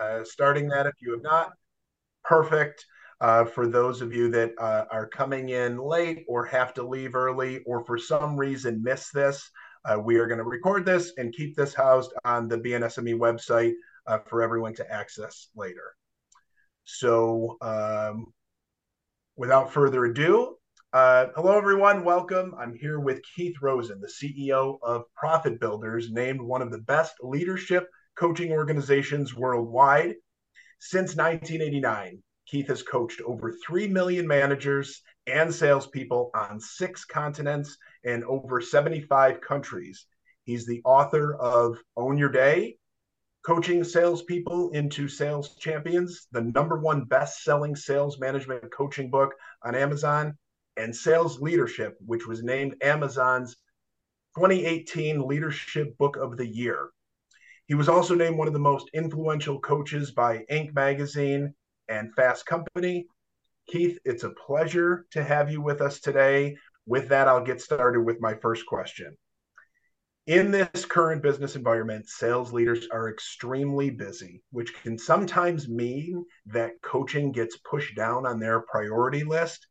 uh, starting that if you have not. Perfect. Uh, for those of you that uh, are coming in late or have to leave early or for some reason miss this, uh, we are going to record this and keep this housed on the BNSME website uh, for everyone to access later. So, um, without further ado, uh, hello, everyone. Welcome. I'm here with Keith Rosen, the CEO of Profit Builders, named one of the best leadership coaching organizations worldwide. Since 1989, Keith has coached over 3 million managers and salespeople on six continents and over 75 countries. He's the author of Own Your Day, Coaching Salespeople into Sales Champions, the number one best selling sales management coaching book on Amazon, and Sales Leadership, which was named Amazon's 2018 Leadership Book of the Year. He was also named one of the most influential coaches by Inc. magazine and Fast Company. Keith, it's a pleasure to have you with us today. With that, I'll get started with my first question. In this current business environment, sales leaders are extremely busy, which can sometimes mean that coaching gets pushed down on their priority list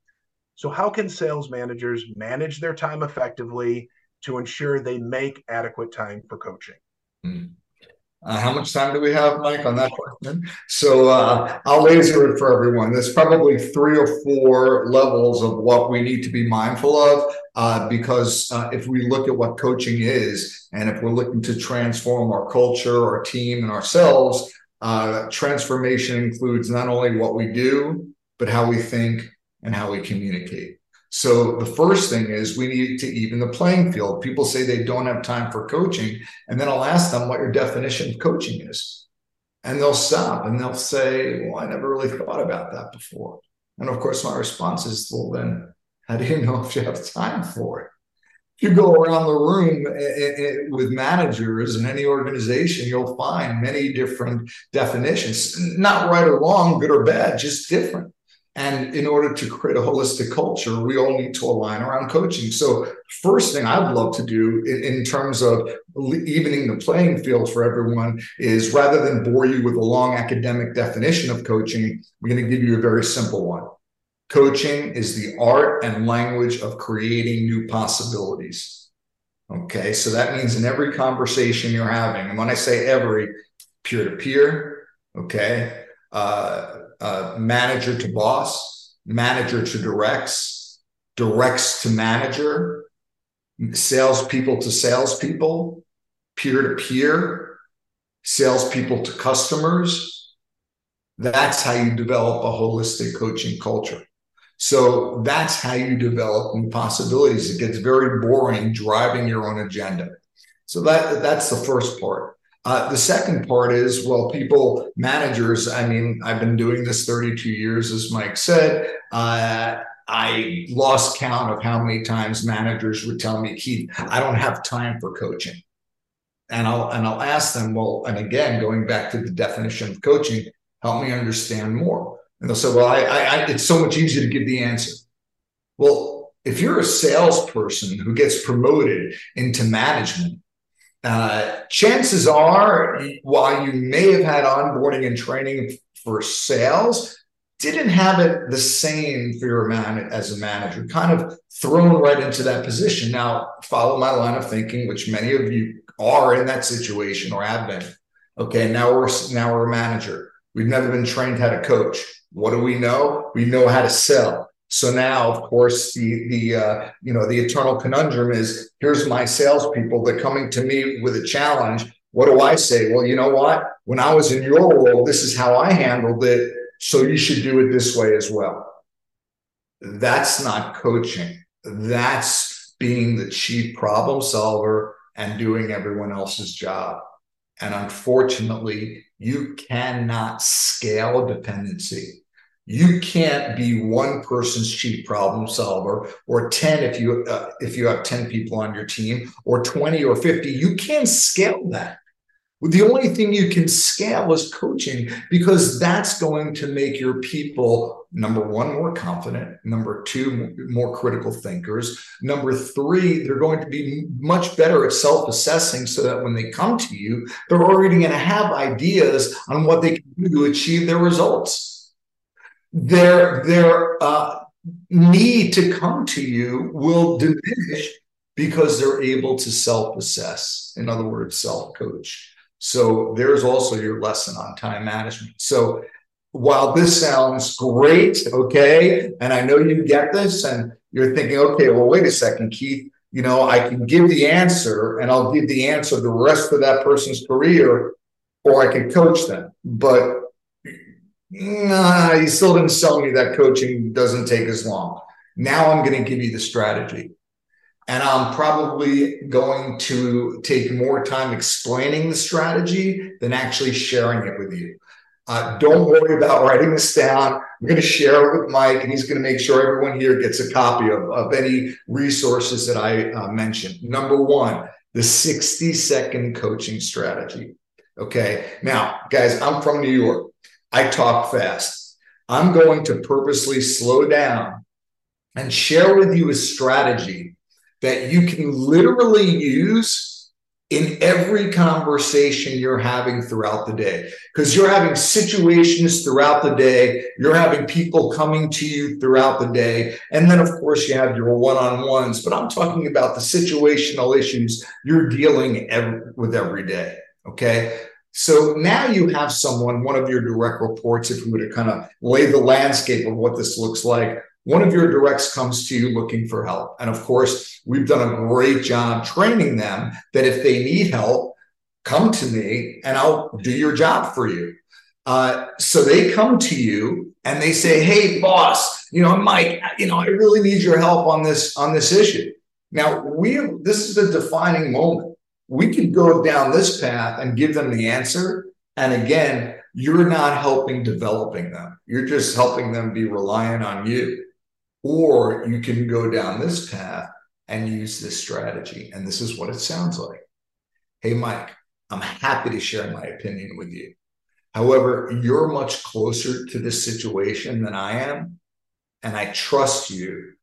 so, how can sales managers manage their time effectively to ensure they make adequate time for coaching? Hmm. Uh, how much time do we have, Mike, on that question? So uh, I'll laser it for everyone. There's probably three or four levels of what we need to be mindful of uh, because uh, if we look at what coaching is, and if we're looking to transform our culture, our team, and ourselves, uh, transformation includes not only what we do, but how we think, and how we communicate. So the first thing is we need to even the playing field. People say they don't have time for coaching, and then I'll ask them what your definition of coaching is. And they'll stop and they'll say, Well, I never really thought about that before. And of course, my response is, Well, then how do you know if you have time for it? If you go around the room eh, eh, eh, with managers in any organization, you'll find many different definitions, not right or wrong, good or bad, just different. And in order to create a holistic culture, we all need to align around coaching. So, first thing I'd love to do in, in, terms of evening the playing field for everyone is rather than bore you with a long academic definition of coaching, we're going to give you a very simple one. Coaching is the art and language of creating new possibilities. Okay, so that means in every conversation you're having, and when I say every, peer to peer, okay, uh, uh, manager to boss, manager to directs, directs to manager, salespeople to salespeople, peer to peer, salespeople to customers. That's how you develop a holistic coaching culture. So that's how you develop new possibilities. It gets very boring driving your own agenda. So that that's the first part. Uh, the second part is, well, people, managers, I mean, I've been doing this 32 years, as Mike said. Uh, I lost count of how many times managers would tell me, Keith, I don't have time for coaching. And I'll and I'll ask them, well, and again, going back to the definition of coaching, help me understand more. And they'll say, well, I, I, it's so much easier to give the answer. Well, if you're a salesperson who gets promoted into management, uh, chances are, while you may have had onboarding and training for sales, didn't have it the same for your man as a manager, kind of thrown right into that position. Now, follow my line of thinking, which many of you are in that situation or have been. Okay, now we're now we're a manager. We've never been trained how to coach. What do we know? We know how to sell. So now, of course, the the uh, you know the eternal conundrum is here's my salespeople. They're coming to me with a challenge. What do I say? Well, you know what? When I was in your role, this is how I handled it. So you should do it this way as well. That's not coaching. That's being the chief problem solver and doing everyone else's job. And unfortunately, you cannot scale dependency you can't be one person's chief problem solver or 10 if you uh, if you have 10 people on your team or 20 or 50 you can't scale that The only thing you can scale is coaching because that's going to make your people, number one, more confident, number two, more critical thinkers, number three, they're going to be much better at self assessing so that when they come to you, they're already going to have ideas on what they can do to achieve their results. Their, their uh, need to come to you will diminish because they're able to self assess. In other words, self coach. So there's also your lesson on time management. So while this sounds great, okay, and I know you get this, and you're thinking, okay, well, wait a second, Keith, you know, I can give the answer and I'll give the answer the rest of that person's career, or I can coach them. But nah, you still didn't sell me that coaching doesn't take as long. Now I'm going to give you the strategy and I'm probably going to take more time explaining the strategy than actually sharing it with you. Uh, don't worry about writing this down. I'm going to share it with Mike, and he's going to make sure everyone here gets a copy of, of any resources that I uh, mentioned. Number one, the 60 second coaching strategy. Okay. Now, guys, I'm from New York. I talk fast. I'm going to purposely slow down and share with you a strategy that you can literally use in every conversation you're having throughout the day. Because you're having situations throughout the day, you're having people coming to you throughout the day. And then, of course, you have your one on ones. But I'm talking about the situational issues you're dealing every, with every day. Okay. So now you have someone, one of your direct reports, if we were to kind of lay the landscape of what this looks like, one of your directs comes to you looking for help. And of course, we've done a great job training them that if they need help, come to me and I'll do your job for you. Uh, so they come to you and they say, "Hey, boss, you know, Mike, you know, I really need your help on this on this issue." Now, we this is a defining moment. We could go down this path and give them the answer, and again, you're not helping developing them. You're just helping them be reliant on you. Or you can go down this path and use this strategy. And this is what it sounds like. Hey, Mike, I'm happy to share my opinion with you. However, you're much closer to this situation than I am. And I trust you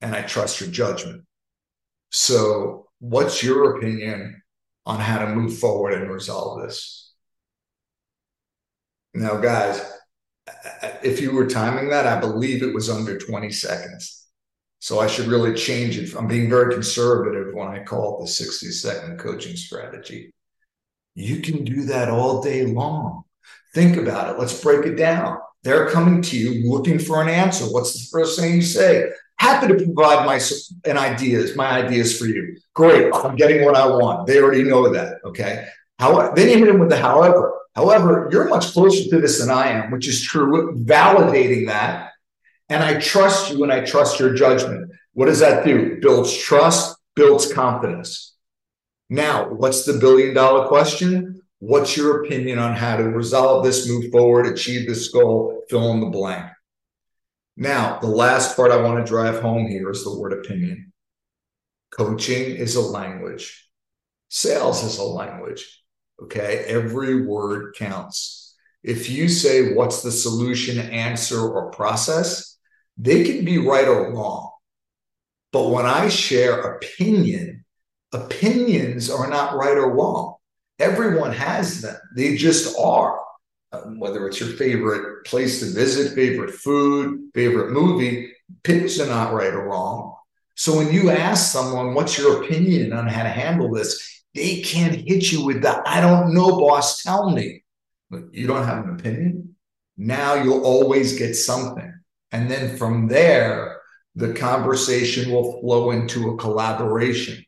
and I trust your judgment. So, what's your opinion on how to move forward and resolve this? Now, guys, if you were timing that, I believe it was under 20 seconds. So I should really change it. I'm being very conservative when I call it the 60 second coaching strategy. You can do that all day long. Think about it. Let's break it down. They're coming to you looking for an answer. What's the first thing you say? Happy to provide my and ideas, my ideas for you. Great. I'm getting what I want. They already know that. Okay. How then you hit them with the however. However, you're much closer to this than I am, which is true, validating that. And I trust you and I trust your judgment. What does that do? Builds trust, builds confidence. Now, what's the billion dollar question? What's your opinion on how to resolve this, move forward, achieve this goal, fill in the blank? Now, the last part I want to drive home here is the word opinion. Coaching is a language, sales is a language. Okay. Every word counts. If you say, what's the solution, answer, or process, they can be right or wrong. But when I share opinion, opinions are not right or wrong. Everyone has them, they just are. Um, whether it's your favorite place to visit, favorite food, favorite movie, opinions are not right or wrong. So when you ask someone, what's your opinion on how to handle this? They can't hit you with that. I don't know, boss. Tell me. But you don't have an opinion. Now you'll always get something. And then from there, the conversation will flow into a collaboration,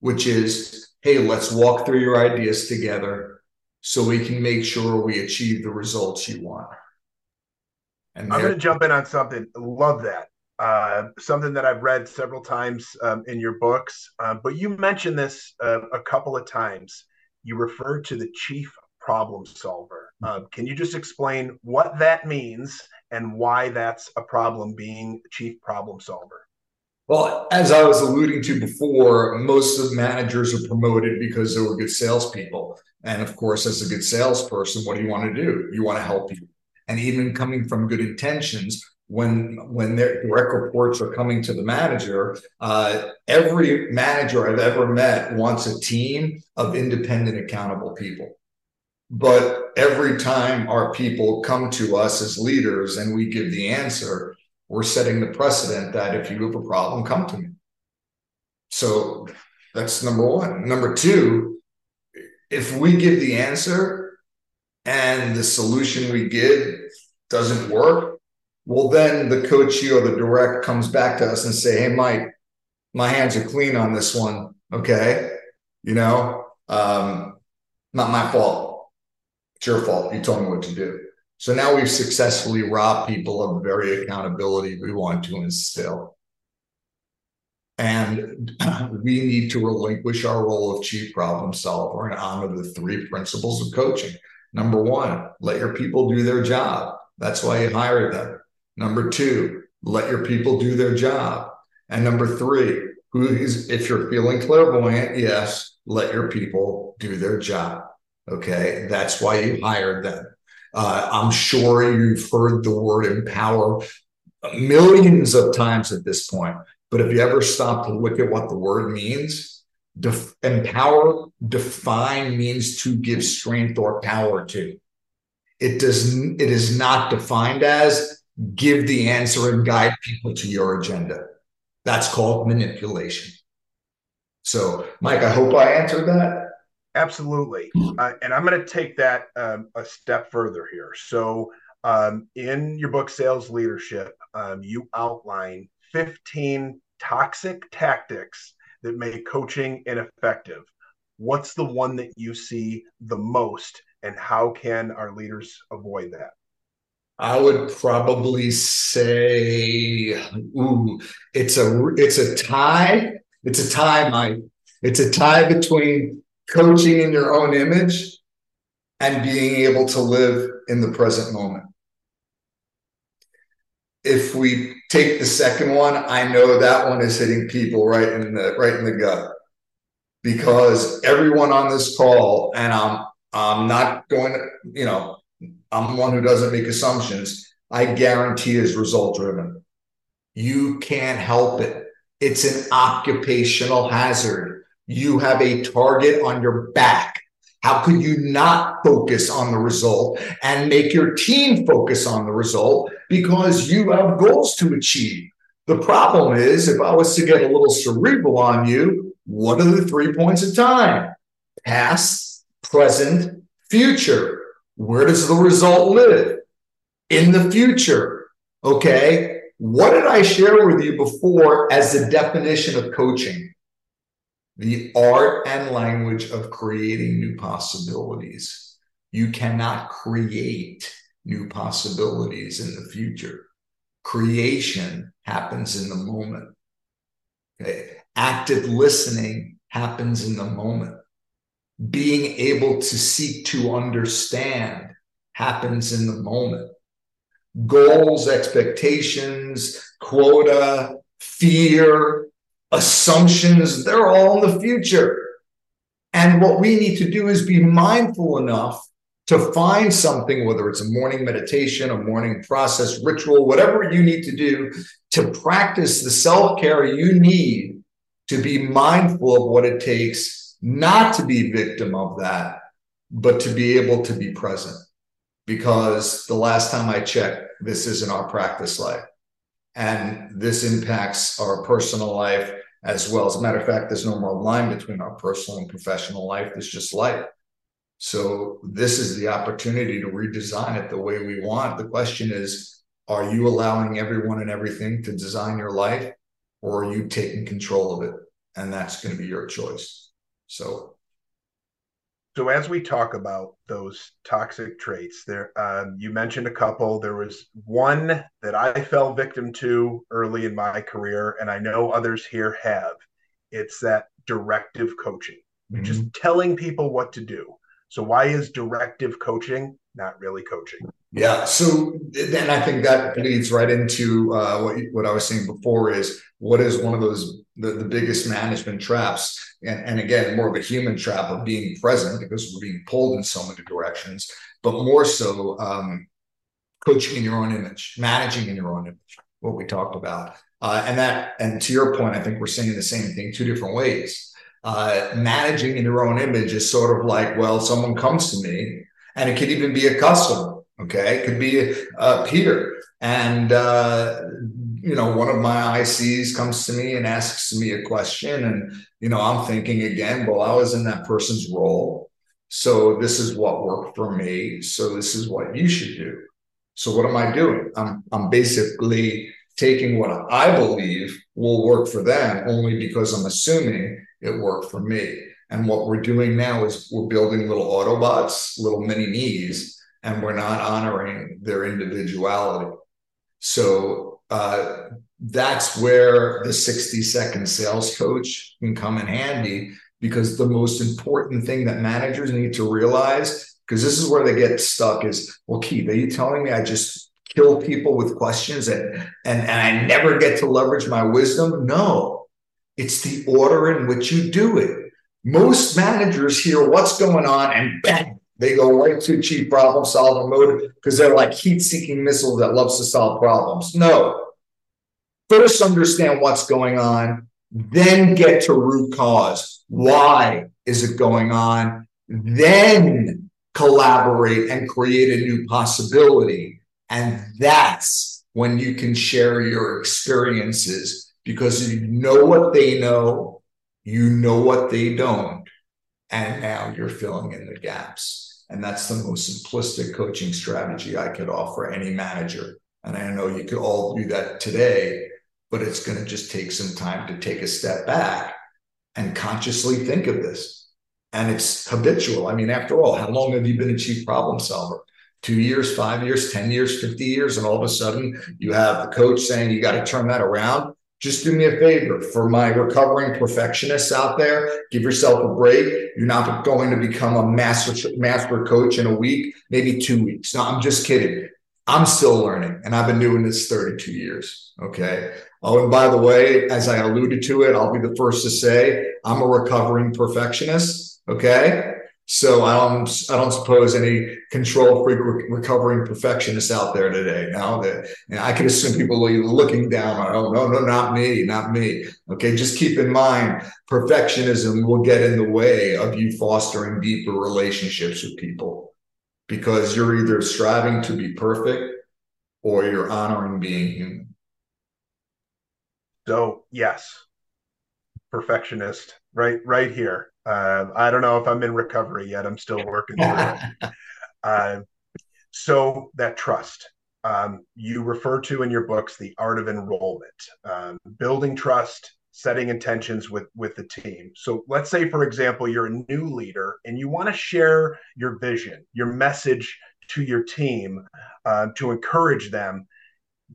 which is, hey, let's walk through your ideas together so we can make sure we achieve the results you want. And I'm going to jump in on something. Love that uh, something that I've read several times um, in your books, uh, but you mentioned this uh, a couple of times. You refer to the chief problem solver. Uh, can you just explain what that means and why that's a problem being chief problem solver? Well, as I was alluding to before, most of managers are promoted because they were good salespeople. And of course, as a good salesperson, what do you want to do? You want to help people. And even coming from good intentions, when when their direct reports are coming to the manager, uh, every manager I've ever met wants a team of independent, accountable people. But every time our people come to us as leaders and we give the answer, we're setting the precedent that if you have a problem, come to me. So that's number one. Number two, if we give the answer and the solution we give doesn't work, well, then the coach or the direct comes back to us and say, Hey, Mike, my hands are clean on this one. Okay. You know, um, not my fault. It's your fault. You told me what to do. So now we've successfully robbed people of the very accountability we want to instill. And we need to relinquish our role of chief problem solver and honor the three principles of coaching. Number one, let your people do their job. That's why you hire them. Number two, let your people do their job. And number three, who is, if you're feeling clairvoyant, yes, let your people do their job. Okay. That's why you hired them. Uh, I'm sure you've heard the word empower millions of times at this point. But if you ever stop to look at what the word means, def- empower, define means to give strength or power to. It does. It is not defined as give the answer and guide people to your agenda. That's called manipulation. So, Mike, I hope I answered that. Absolutely. Uh, and I'm going to take that um, a step further here. So, um, in your book, Sales Leadership, um, you outline 15 toxic tactics that make coaching ineffective. What's the one that you see the most, and how can our leaders avoid that? I would probably say, ooh, it's a it's a tie. It's a tie, Mike. It's a tie between coaching in your own image and being able to live in the present moment. If we take the second one, I know that one is hitting people right in the right in the gut because everyone on this call, and I'm I'm not going to, you know, I'm one who doesn't make assumptions. I guarantee is result driven. You can't help it. It's an occupational hazard you have a target on your back. How could you not focus on the result and make your team focus on the result because you have goals to achieve? The problem is, if I was to get a little cerebral on you, what are the three points of time? Past, present, future. Where does the result live? In the future. Okay. What did I share with you before as the definition of coaching? The art and language of creating new possibilities. You cannot create new possibilities in the future. Creation happens in the moment. Okay. Active listening happens in the moment. Being able to seek to understand happens in the moment. Goals, expectations, quota, fear, assumptions, they're all in the future. And what we need to do is be mindful enough to find something, whether it's a morning meditation, a morning process, ritual, whatever you need to do to practice the self care you need to be mindful of what it takes not to be victim of that, but to be able to be present. Because the last time I checked, this isn't our practice life. And this impacts our personal life as well. As a matter of fact, there's no more line between our personal and professional life. there's just life. So this is the opportunity to redesign it the way we want. The question is, are you allowing everyone and everything to design your life or are you taking control of it? And that's going to be your choice. So so as we talk about those toxic traits, there um, you mentioned a couple. There was one that I fell victim to early in my career, and I know others here have. It's that directive coaching, mm-hmm. just telling people what to do. So why is directive coaching not really coaching? Yeah. So then I think that leads right into uh, what what I was saying before is what is one of those the, the biggest management traps? And, and again more of a human trap of being present because we're being pulled in so many directions but more so um, coaching in your own image managing in your own image what we talked about. Uh, and that and to your point i think we're saying the same thing two different ways. Uh, managing in your own image is sort of like well someone comes to me and it could even be a customer Okay, it could be a peer, and uh, you know, one of my ICs comes to me and asks me a question, and you know, I'm thinking again, well, I was in that person's role, so this is what worked for me, so this is what you should do. So what am I doing? I'm I'm basically taking what I believe will work for them only because I'm assuming it worked for me. And what we're doing now is we're building little Autobots, little mini me's and we're not honoring their individuality. So uh, that's where the 60 second sales coach can come in handy because the most important thing that managers need to realize, because this is where they get stuck, is well, Keith, are you telling me I just kill people with questions and, and, and I never get to leverage my wisdom? No, it's the order in which you do it. Most managers hear what's going on and bang, they go right to chief problem solving mode because they're like heat seeking missiles that loves to solve problems. No. First, understand what's going on, then get to root cause. Why is it going on? Then collaborate and create a new possibility. And that's when you can share your experiences because you know what they know, you know what they don't, and now you're filling in the gaps. And that's the most simplistic coaching strategy I could offer any manager. And I know you could all do that today, but it's going to just take some time to take a step back and consciously think of this. And it's habitual. I mean, after all, how long have you been a chief problem solver? Two years, five years, 10 years, 50 years. And all of a sudden you have the coach saying you got to turn that around just do me a favor for my recovering perfectionists out there give yourself a break. You're not going to become a master master coach in a week maybe two weeks. No i'm just kidding. I'm still learning and i've been doing this 32 years okay? Oh and by the way as i alluded to it i'll be the first to say i'm a recovering perfectionist okay so I don't, I don't suppose any control freak re- recovering perfectionists out there today. Now that I can assume people are looking down on, oh no, no, not me, not me. Okay, just keep in mind, perfectionism will get in the way of you fostering deeper relationships with people because you're either striving to be perfect or you're honoring being human. So yes, perfectionist, right, right here. Uh, I don't know if I'm in recovery yet. I'm still working through it. Uh, so that trust um, you refer to in your books the art of enrollment, um, building trust, setting intentions with with the team. So let's say, for example, you're a new leader and you want to share your vision, your message to your team uh, to encourage them,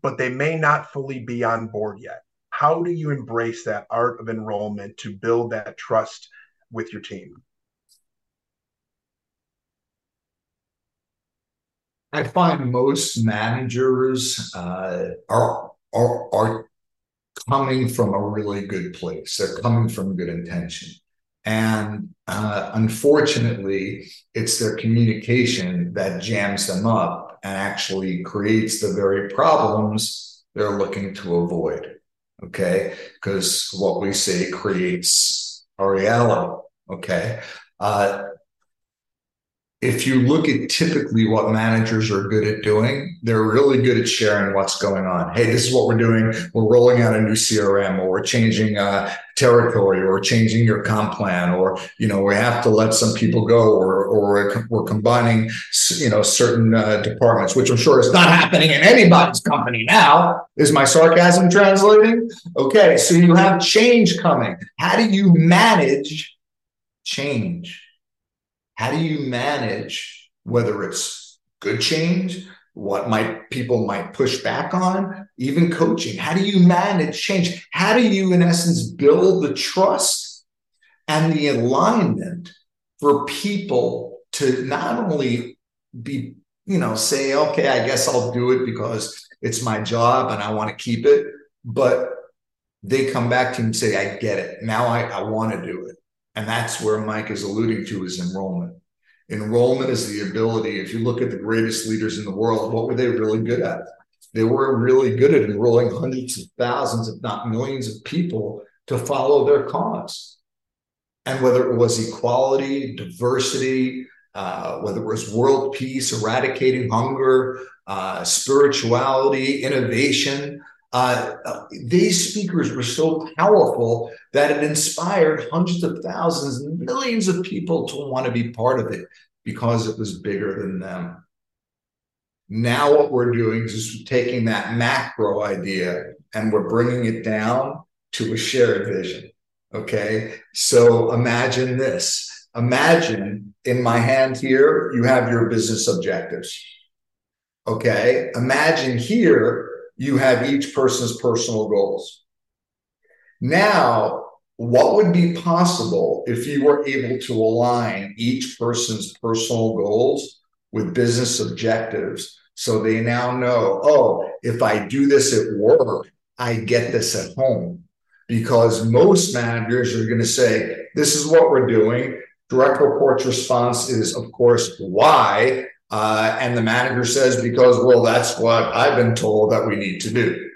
but they may not fully be on board yet. How do you embrace that art of enrollment to build that trust with your team? I find most managers uh, are, are are coming from a really good place. They're coming from good intention, and uh, unfortunately, it's their communication that jams them up and actually creates the very problems they're looking to avoid. Okay, because what we say creates a reality. Okay. Uh, if you look at typically what managers are good at doing, they're really good at sharing what's going on. Hey, this is what we're doing. We're rolling out a new CRM, or we're changing uh, territory, or changing your comp plan, or you know we have to let some people go, or or we're, combining you know certain uh, departments, which I'm sure is not happening in anybody's company now. Is my sarcasm translating? Okay, so you have change coming. How do you manage? Change? How do you manage whether it's good change, what might people might push back on, even coaching? How do you manage change? How do you, in essence, build the trust and the alignment for people to not only be you know, say, okay, I guess I'll do it because it's my job and I want to keep it. But they come back to you and say, I get it. Now I, I want to do it. And that's where Mike is alluding to is enrollment. Enrollment is the ability, if you look at the greatest leaders in the world, what were they really good at? They were really good at enrolling hundreds of thousands, if not millions of people to follow their cause. And whether it was equality, diversity, uh, whether it was world peace, eradicating hunger, uh, spirituality, innovation, uh, uh, these speakers were so powerful that it inspired hundreds of thousands, millions of people to want to be part of it because it was bigger than them. Now, what we're doing is taking that macro idea and we're bringing it down to a shared vision. Okay. So imagine this. Imagine in my hand here, you have your business objectives. Okay. Imagine here, you have each person's personal goals. Now, what would be possible if you were able to align each person's personal goals with business objectives so they now know, oh, if I do this at work, I get this at home. Because most managers are going to say, this is what we're doing. Direct reports response is, of course, why. Uh, and the manager says, because, well, that's what I've been told that we need to do.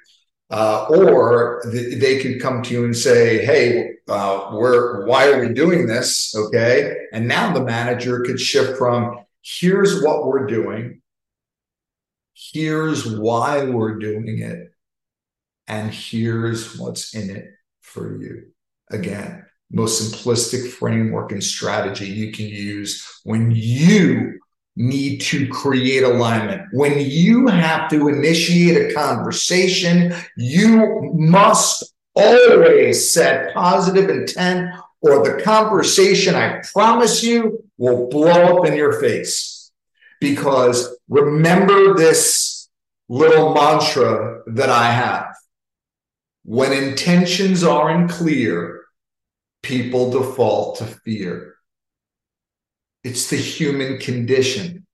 Uh, or th- they could come to you and say, hey, uh, we're, why are we doing this? Okay. And now the manager could shift from, here's what we're doing, here's why we're doing it, and here's what's in it for you. Again, most simplistic framework and strategy you can use when you need to create alignment. When you have to initiate a conversation, you must always set positive intent, or the conversation, I promise you, will blow up in your face. Because remember this little mantra that I have when intentions aren't clear, people default to fear. It's the human condition.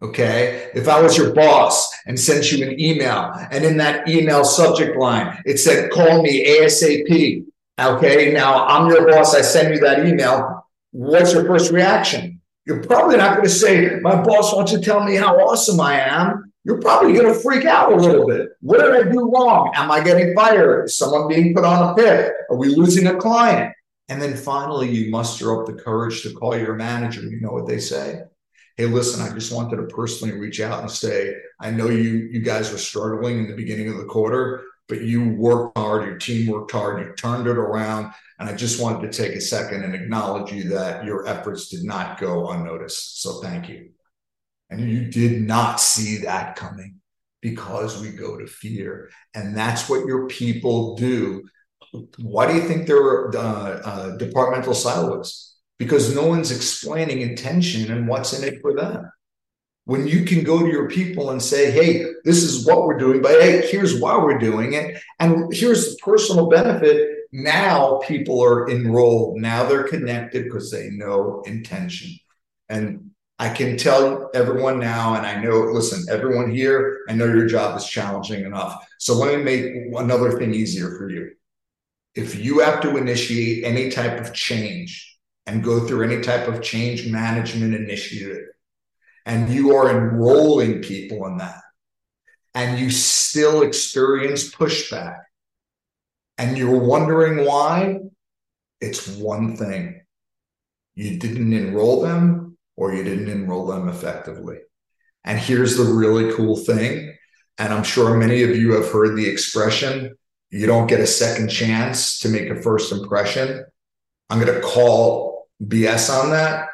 Okay. If I was your boss and sent you an email, and in that email subject line, it said, call me ASAP. Okay. Now I'm your boss. I send you that email. What's your first reaction? You're probably not going to say, my boss wants to tell me how awesome I am. You're probably going to freak out a little bit. What did I do wrong? Am I getting fired? Is someone being put on a pit? Are we losing a client? And then finally, you muster up the courage to call your manager. You know what they say? Hey, listen, I just wanted to personally reach out and say, I know you you guys were struggling in the beginning of the quarter, but you worked hard, your team worked hard, you turned it around. And I just wanted to take a second and acknowledge you that your efforts did not go unnoticed. So thank you. And you did not see that coming because we go to fear. And that's what your people do why do you think there are uh, uh, departmental silos? Because no one's explaining intention and what's in it for them. When you can go to your people and say, hey, this is what we're doing, but hey, here's why we're doing it, and here's the personal benefit. Now people are enrolled. Now they're connected because they know intention. And I can tell everyone now, and I know, listen, everyone here, I know your job is challenging enough. So let me make another thing easier for you if you have to initiate any type of change and go through any type of change management initiative, and you are enrolling people in that, and you still experience pushback, and you're wondering why, it's one thing you didn't enroll them or you didn't enroll them effectively. And here's the really cool thing. And I'm sure many of you have heard the expression you don't get a second chance to make a first impression. I'm going to call BS on that.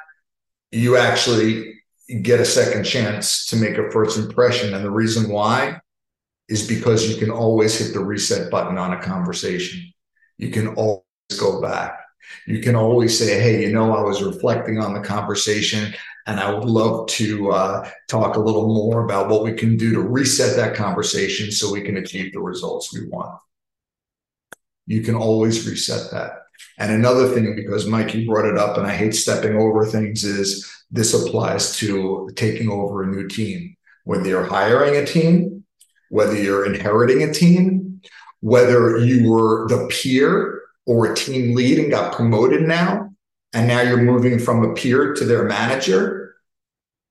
You actually get a second chance to make a first impression. And the reason why is because you can always hit the reset button on a conversation. You can always go back. You can always say, Hey, you know, I was reflecting on the conversation and I would love to uh, talk a little more about what we can do to reset that conversation so we can achieve the results we want you can always reset that. And another thing, because Mike, you brought it up, and I hate stepping over things, is this applies to taking over a new team. Whether you're hiring a team, whether you're inheriting a team, whether you were the peer or a team lead and got promoted now, and now you're moving from a peer to their manager.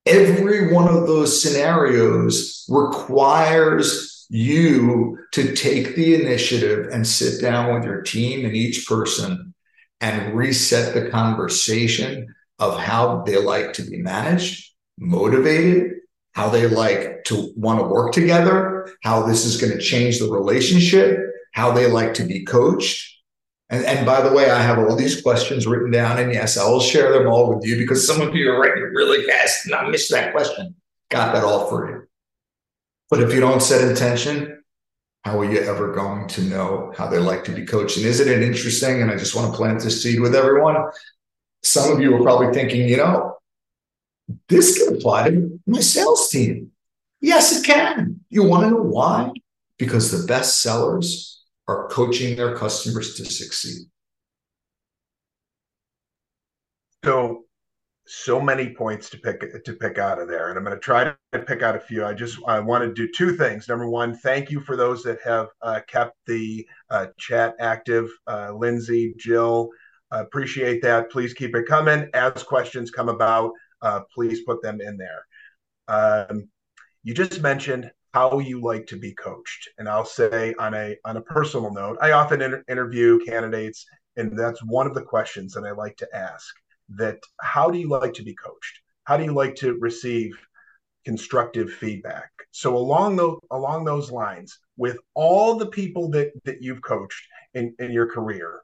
Every one of those scenarios requires you to take the initiative and sit down with your team and each person and reset the conversation of how they like to be managed, motivated, how they like to want to work together, how this is going to change the relationship, how they like to be coached. And, and by the way, I have all these questions written down, and yes, I will share them all with you because some of you are writing really fast, and I missed that question. Got that all for you. But if you don't set intention, how are you ever going to know how they like to be coached? And isn't it interesting? And I just want to plant this seed with everyone. Some of you are probably thinking, you know, this can apply to my sales team. Yes, it can. You want to know why? Because the best sellers are coaching their customers to succeed. So, so many points to pick to pick out of there, and I'm going to try to pick out a few. I just I want to do two things. Number one, thank you for those that have uh, kept the uh, chat active. Uh, Lindsay, Jill, appreciate that. Please keep it coming as questions come about uh, please put them in there. Um, you just mentioned how you like to be coached, and I'll say on a on a personal note, I often inter- interview candidates, and that's one of the questions that I like to ask. That how do you like to be coached? How do you like to receive constructive feedback? So along those along those lines, with all the people that that you've coached in, in your career,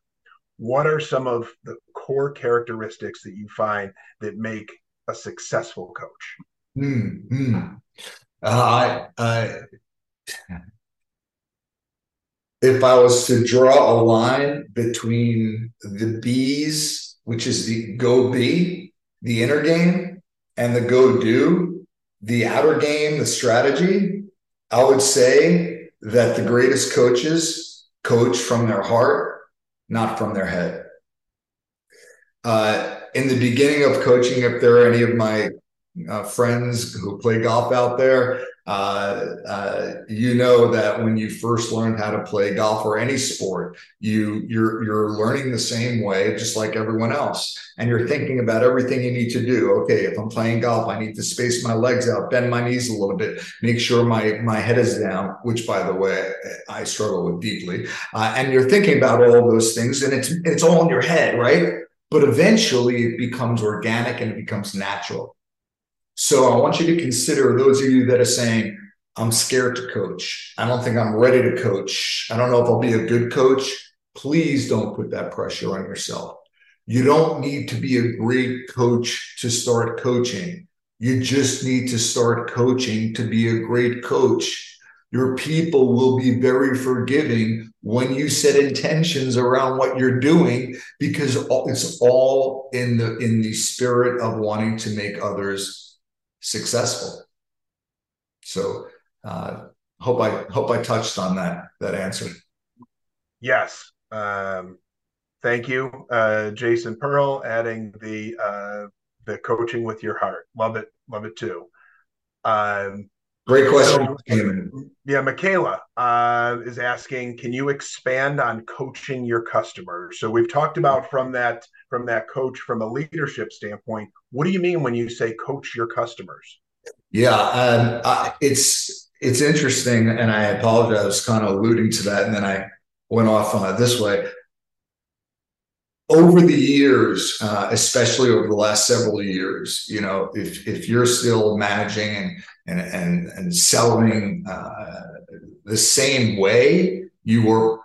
what are some of the core characteristics that you find that make a successful coach? Mm-hmm. Uh, I, I, if I was to draw a line between the B's, which is the go be, the inner game, and the go do, the outer game, the strategy, I would say that the greatest coaches coach from their heart, not from their head. Uh, in the beginning of coaching, if there are any of my uh, friends who play golf out there, uh, uh, you know that when you first learned how to play golf or any sport, you you're you're learning the same way, just like everyone else, and you're thinking about everything you need to do. Okay, if I'm playing golf, I need to space my legs out, bend my knees a little bit, make sure my my head is down, which by the way I struggle with deeply. Uh, and you're thinking about all those things, and it's it's all in your head, right? but eventually it becomes organic and it becomes natural. So I want you to consider those of you that are saying, I'm scared to coach. I don't think I'm ready to coach. I don't know if I'll be a good coach. Please don't put that pressure on yourself. You don't need to be a great coach to start coaching. You just need to start coaching to be a great coach your people will be very forgiving when you set intentions around what you're doing because it's all in the in the spirit of wanting to make others successful. So uh hope i hope i touched on that that answer. Yes. Um thank you uh jason pearl adding the uh the coaching with your heart. Love it love it too. Um Great question. So, yeah, Michaela uh, is asking, can you expand on coaching your customers? So we've talked about from that from that coach from a leadership standpoint. What do you mean when you say coach your customers? Yeah, um, I, it's it's interesting, and I apologize. I was kind of alluding to that, and then I went off on it this way over the years, uh, especially over the last several years, you know, if if you're still managing and and and, and selling uh, the same way you were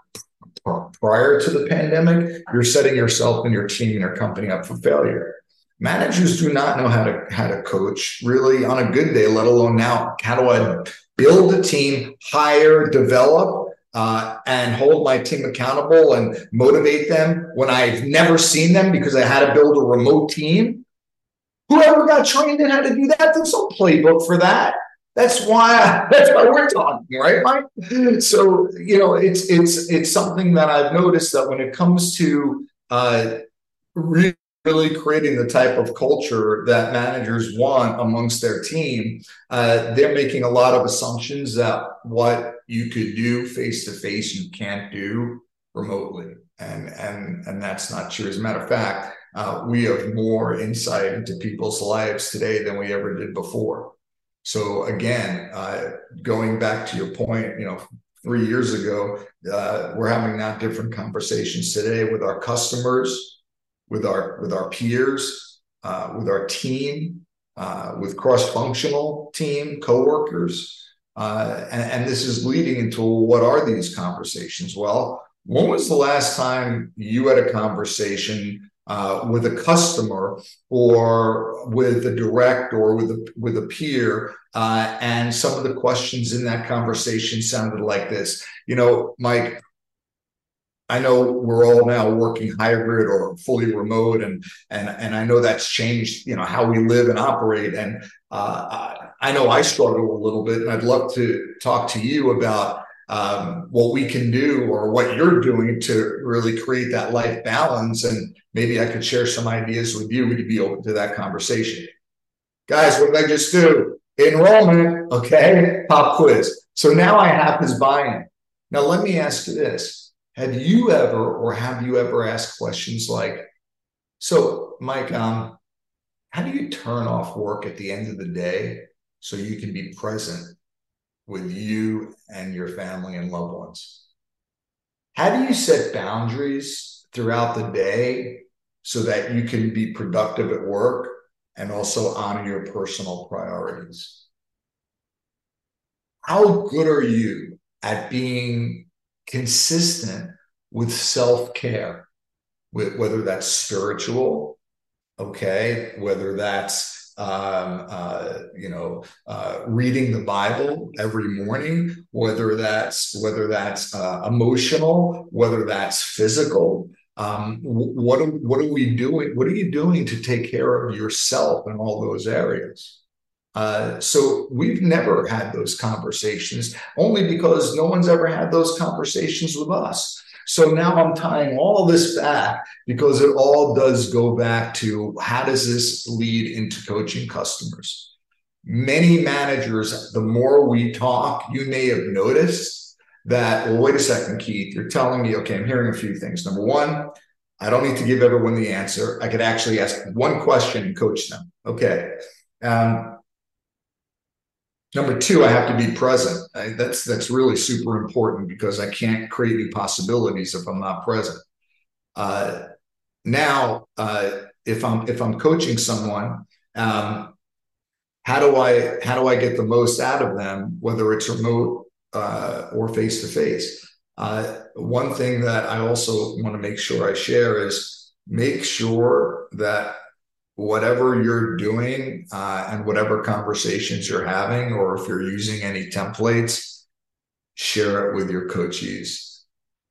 prior to the pandemic, you're setting yourself and your team and your company up for failure. Managers do not know how to how to coach really on a good day, let alone now. How do I build a team, hire, develop, uh, and hold my team accountable and motivate them when I've never seen them because I had to build a remote team. Whoever got trained in how to do that, there's no playbook for that. That's why that's why we're talking, right, Mike? So you know, it's it's it's something that I've noticed that when it comes to uh, really really creating the type of culture that managers want amongst their team, uh, they're making a lot of assumptions that what you could do face to face, you can't do remotely. And, and, and that's not true. As a matter of fact, uh, we have more insight into people's lives today than we ever did before. So again, uh, going back to your point, you know, three years ago, uh, we're having not different conversations today with our customers, with our with our peers, uh, with our team, uh, with cross-functional team coworkers, uh, and, and this is leading into what are these conversations? Well, when was the last time you had a conversation uh, with a customer or with a direct or with a with a peer uh, and some of the questions in that conversation sounded like this you know mike I know we're all now working hybrid or fully remote, and and and I know that's changed, you know, how we live and operate. And uh, I know I struggle a little bit, and I'd love to talk to you about um, what we can do or what you're doing to really create that life balance. And maybe I could share some ideas with you. Would you be open to that conversation, guys? What did I just do? Enrollment, okay? Pop quiz. So now I have his buy-in. Now let me ask you this have you ever, or have you ever asked questions like, so Mike, um, how do you turn off work at the end of the day so you can be present with you and your family and loved ones? How do you set boundaries throughout the day so that you can be productive at work and also honor your personal priorities? How good are you at being consistent with self care, whether that's spiritual, okay, whether that's um, uh, you know uh, reading the Bible every morning, whether that's whether that's uh, emotional, whether that's physical. Um, what what are we doing? What are you doing to take care of yourself in all those areas? Uh, so we've never had those conversations only because no one's ever had those conversations with us. So now I'm tying all this back because it all does go back to how does this lead into coaching customers? Many managers, the more we talk, you may have noticed that, well, wait a second, Keith, you're telling me, okay, I'm hearing a few things. Number one, I don't need to give everyone the answer. I could actually ask one question and coach them. Okay. Um, Number two, I have to be present. I, that's that's really super important because I can't create any possibilities if I'm not present. Uh, now, uh, if I'm if I'm coaching someone, um, how do I how do I get the most out of them, whether it's remote uh, or face to face? One thing that I also want to make sure I share is make sure that whatever you're doing uh, and whatever conversations you're having, or if you're using any templates, share it with your coaches.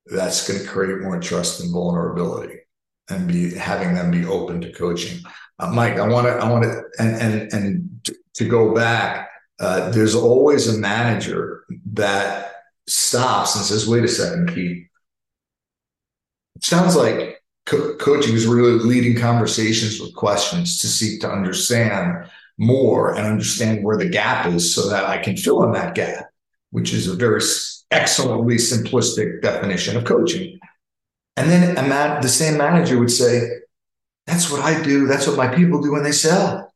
That's going to create more trust and vulnerability and be having them be open to coaching. Uh, Mike, I want to, I want to, and, and, and to go back, uh, there's always a manager that stops and says, wait a second, Keith. It sounds like co- coaching is really leading conversations with questions to seek to understand more and understand where the gap is so that I can fill in that gap, which is a very excellently simplistic definition of coaching. And then the same manager would say, That's what I do. That's what my people do when they sell.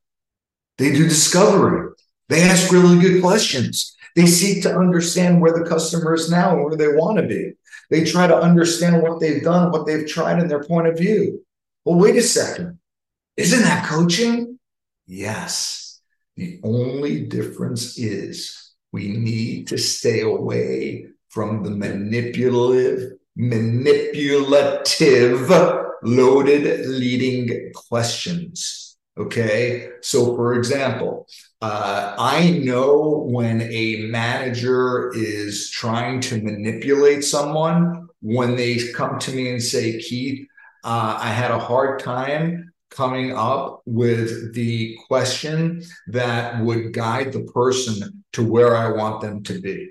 They do discovery, they ask really good questions. They seek to understand where the customer is now and where they want to be. They try to understand what they've done, what they've tried, and their point of view. Well, wait a second. Isn't that coaching? Yes. The only difference is we need to stay away from the manipulative, manipulative, loaded leading questions. Okay. So, for example, uh, I know when a manager is trying to manipulate someone when they come to me and say, Keith, uh, I had a hard time coming up with the question that would guide the person to where I want them to be.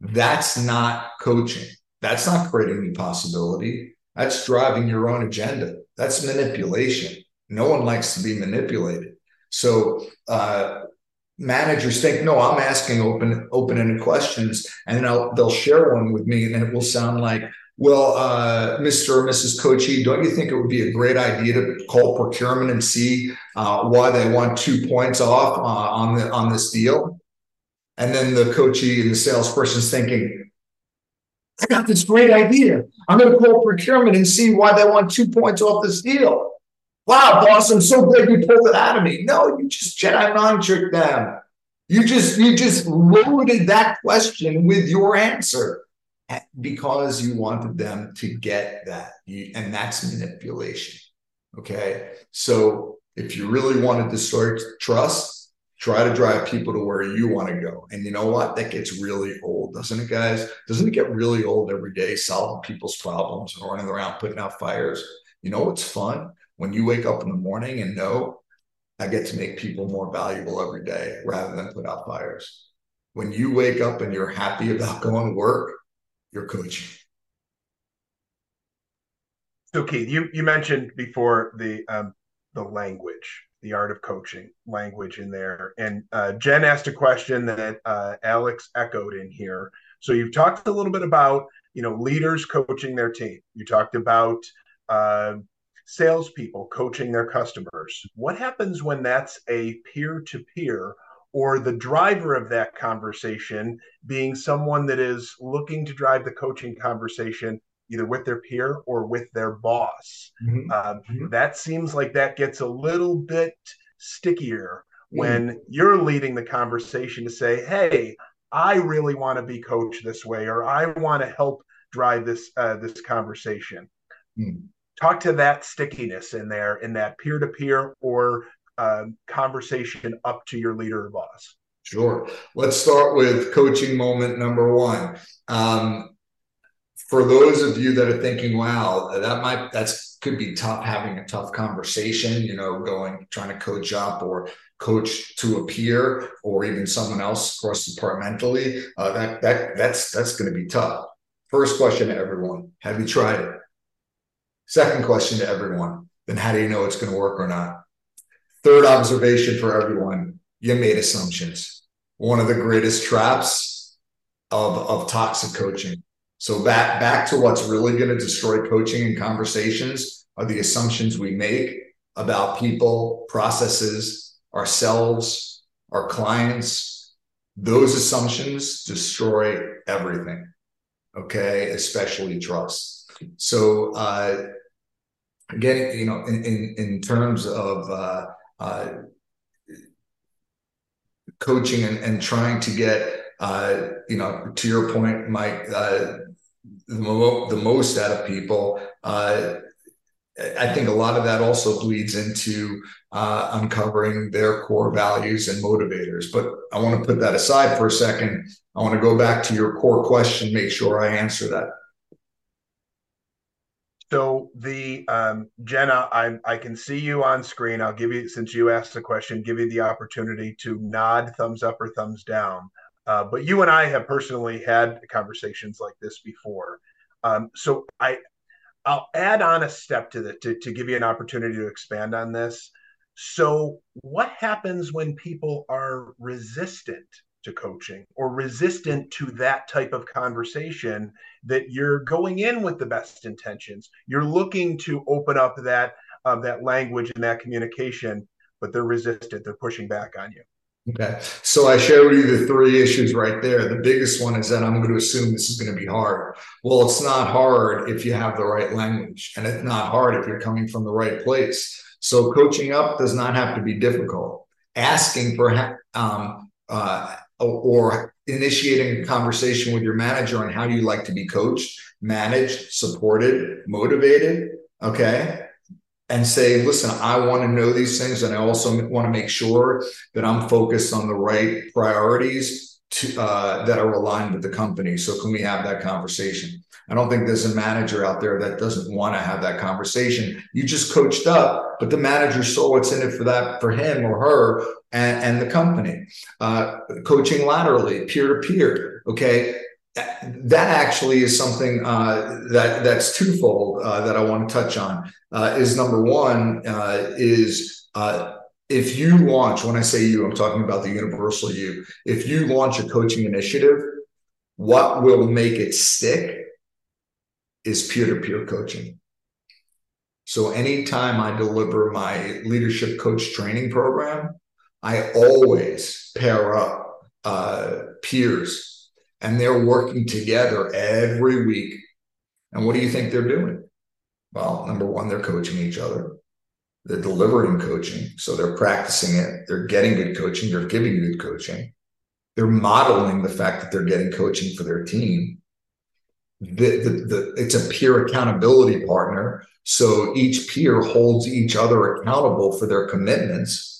That's not coaching. That's not creating any possibility. That's driving your own agenda. That's manipulation. No one likes to be manipulated. So uh, managers think, no, I'm asking open open-ended questions, and then I'll, they'll share one with me, and then it will sound like, well, uh, Mr. or Mrs. Coachy, don't you think it would be a great idea to call procurement and see uh, why they want two points off uh, on the on this deal? And then the coachee and the salesperson's thinking, I got this great idea. I'm going to call procurement and see why they want two points off this deal. Wow, boss, I'm so glad you pulled it out of me. No, you just Jedi mind tricked them. You just you just loaded that question with your answer eh, because you wanted them to get that. You, and that's manipulation. Okay. So if you really want to destroy trust, try to drive people to where you want to go. And you know what? That gets really old, doesn't it, guys? Doesn't it get really old every day solving people's problems and running around putting out fires? You know what's fun? When you wake up in the morning and know I get to make people more valuable every day rather than put out fires. When you wake up and you're happy about going to work, you're coaching. So Keith, you you mentioned before the um, the language, the art of coaching, language in there, and uh, Jen asked a question that uh, Alex echoed in here. So you've talked a little bit about you know leaders coaching their team. You talked about uh, salespeople coaching their customers. What happens when that's a peer to peer or the driver of that conversation being someone that is looking to drive the coaching conversation either with their peer or with their boss? Mm-hmm. Um, mm-hmm. That seems like that gets a little bit stickier mm-hmm. when you're leading the conversation to say, hey, I really want to be coached this way, or I want to help drive this uh, this conversation. Talk to that stickiness in there in that peer-to-peer or um, conversation up to your leader or boss. Sure. Let's start with coaching moment number one. Um, for those of you that are thinking wow that might that's could be tough having a tough conversation you know going trying to coach up or coach to a peer or even someone else cross departmentally uh, that that that's that's going to be tough. First question to everyone have you tried it Second question to everyone then how do you know it's going to work or not? Third observation for everyone you made assumptions. One of the greatest traps of, of toxic coaching. So back back to what's really going to destroy coaching and conversations are the assumptions we make about people, processes, ourselves, our clients. Those assumptions destroy everything. Okay, especially trust. So uh, getting you know in in, in terms of uh, uh, coaching and, and trying to get uh, you know to your point mike uh, the, mo- the most out of people uh, I think a lot of that also bleeds into uh, uncovering their core values and motivators. But I want to put that aside for a second. I want to go back to your core question, make sure I answer that. So the um, Jenna, I I can see you on screen. I'll give you since you asked the question, give you the opportunity to nod thumbs up or thumbs down. Uh, but you and I have personally had conversations like this before. Um, so I I'll add on a step to the to, to give you an opportunity to expand on this. So what happens when people are resistant to coaching or resistant to that type of conversation that you're going in with the best intentions. You're looking to open up that uh, that language and that communication but they're resistant. They're pushing back on you. Okay. So i showed you the three issues right there. The biggest one is that i'm going to assume this is going to be hard. Well it's not hard if you have the right language and it's not hard if you're coming from the right place. So coaching up does not have to be difficult. Asking for um, uh, or initiating a conversation with your manager on how you like to be coached, managed, supported, motivated. Okay. And say, listen, I want to know these things. And I also want to make sure that I'm focused on the right priorities to, uh, that are aligned with the company. So, can we have that conversation? I don't think there's a manager out there that doesn't want to have that conversation. You just coached up, but the manager saw what's in it for that for him or her and, and the company. Uh, coaching laterally, peer to peer. Okay. that actually is something uh, that that's twofold uh, that I want to touch on. Uh, is number one uh, is uh, if you launch. When I say you, I'm talking about the universal you. If you launch a coaching initiative, what will make it stick is peer-to-peer coaching. So anytime I deliver my leadership coach training program, I always pair up uh, peers and they're working together every week. And what do you think they're doing? Well, number one, they're coaching each other. They're delivering coaching. So they're practicing it. They're getting good coaching. They're giving good coaching. They're modeling the fact that they're getting coaching for their team. The, the, the, it's a peer accountability partner. So each peer holds each other accountable for their commitments.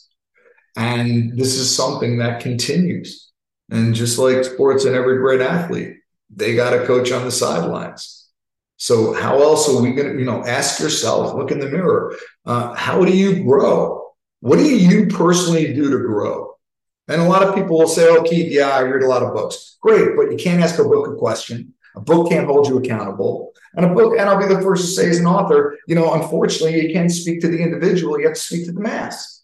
And this is something that continues. And just like sports and every great athlete, they got a coach on the sidelines. So how else are we going to, you know, ask yourself, look in the mirror, uh, how do you grow? What do you personally do to grow? And a lot of people will say, oh, Keith, yeah, I read a lot of books. Great, but you can't ask a book a question. A book can't hold you accountable. And a book, and I'll be the first to say as an author, you know, unfortunately, you can't speak to the individual, you have to speak to the mass.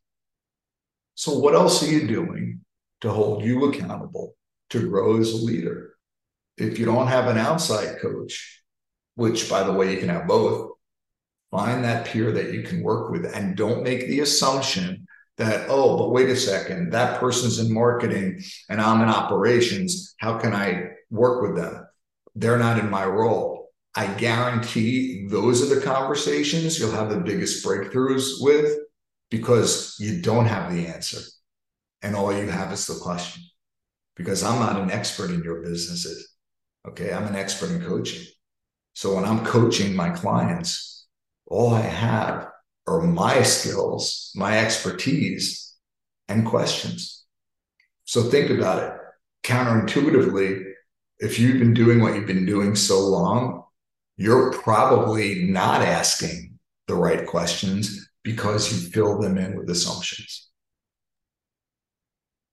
So what else are you doing to hold you accountable to grow as a leader. If you don't have an outside coach, which by the way, you can have both, find that peer that you can work with and don't make the assumption that, oh, but wait a second, that person's in marketing and I'm in operations. How can I work with them? They're not in my role. I guarantee those are the conversations you'll have the biggest breakthroughs with because you don't have the answer and all you have is the question because I'm not an expert in your businesses. Okay. I'm an expert in coaching. So when I'm coaching my clients, all I have are my skills, my expertise, and questions. So think about it. Counterintuitively, if you've been doing what you've been doing so long, you're probably not asking the right questions because you fill them in with assumptions.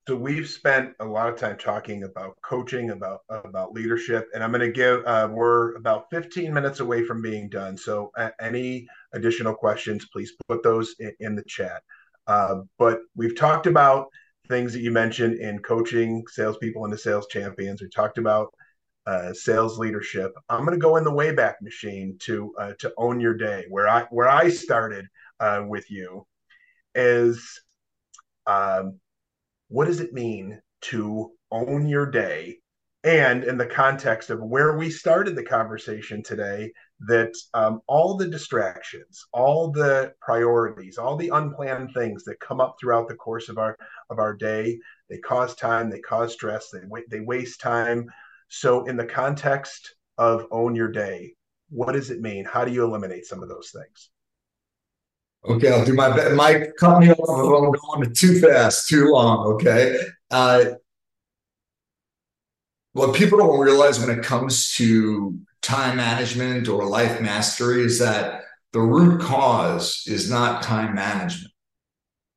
So we've spent a lot of time talking about coaching about about leadership and i'm going to give uh, we're about 15 minutes away from being done. So any additional questions please put those in, in the chat. Uh, but we've talked about things that you mentioned in coaching salespeople into sales champions. We talked about uh, sales leadership. I'm going to go in the wayback machine to uh, to own your day where i where i started uh, with you is um, what does it mean to own your day? And in the context of where we started the conversation today, that um, all the distractions, all the priorities, all the unplanned things that come up throughout the course of our of our day, they cause time, they cause stress, they they waste time. So, in the context of own your day, what does it mean? How do you eliminate some of those things? Okay, I'll do my best. Mike, cut me off if I'm going too fast, too long. Okay. Uh, what people don't realize when it comes to time management or life mastery is that the root cause is not time management,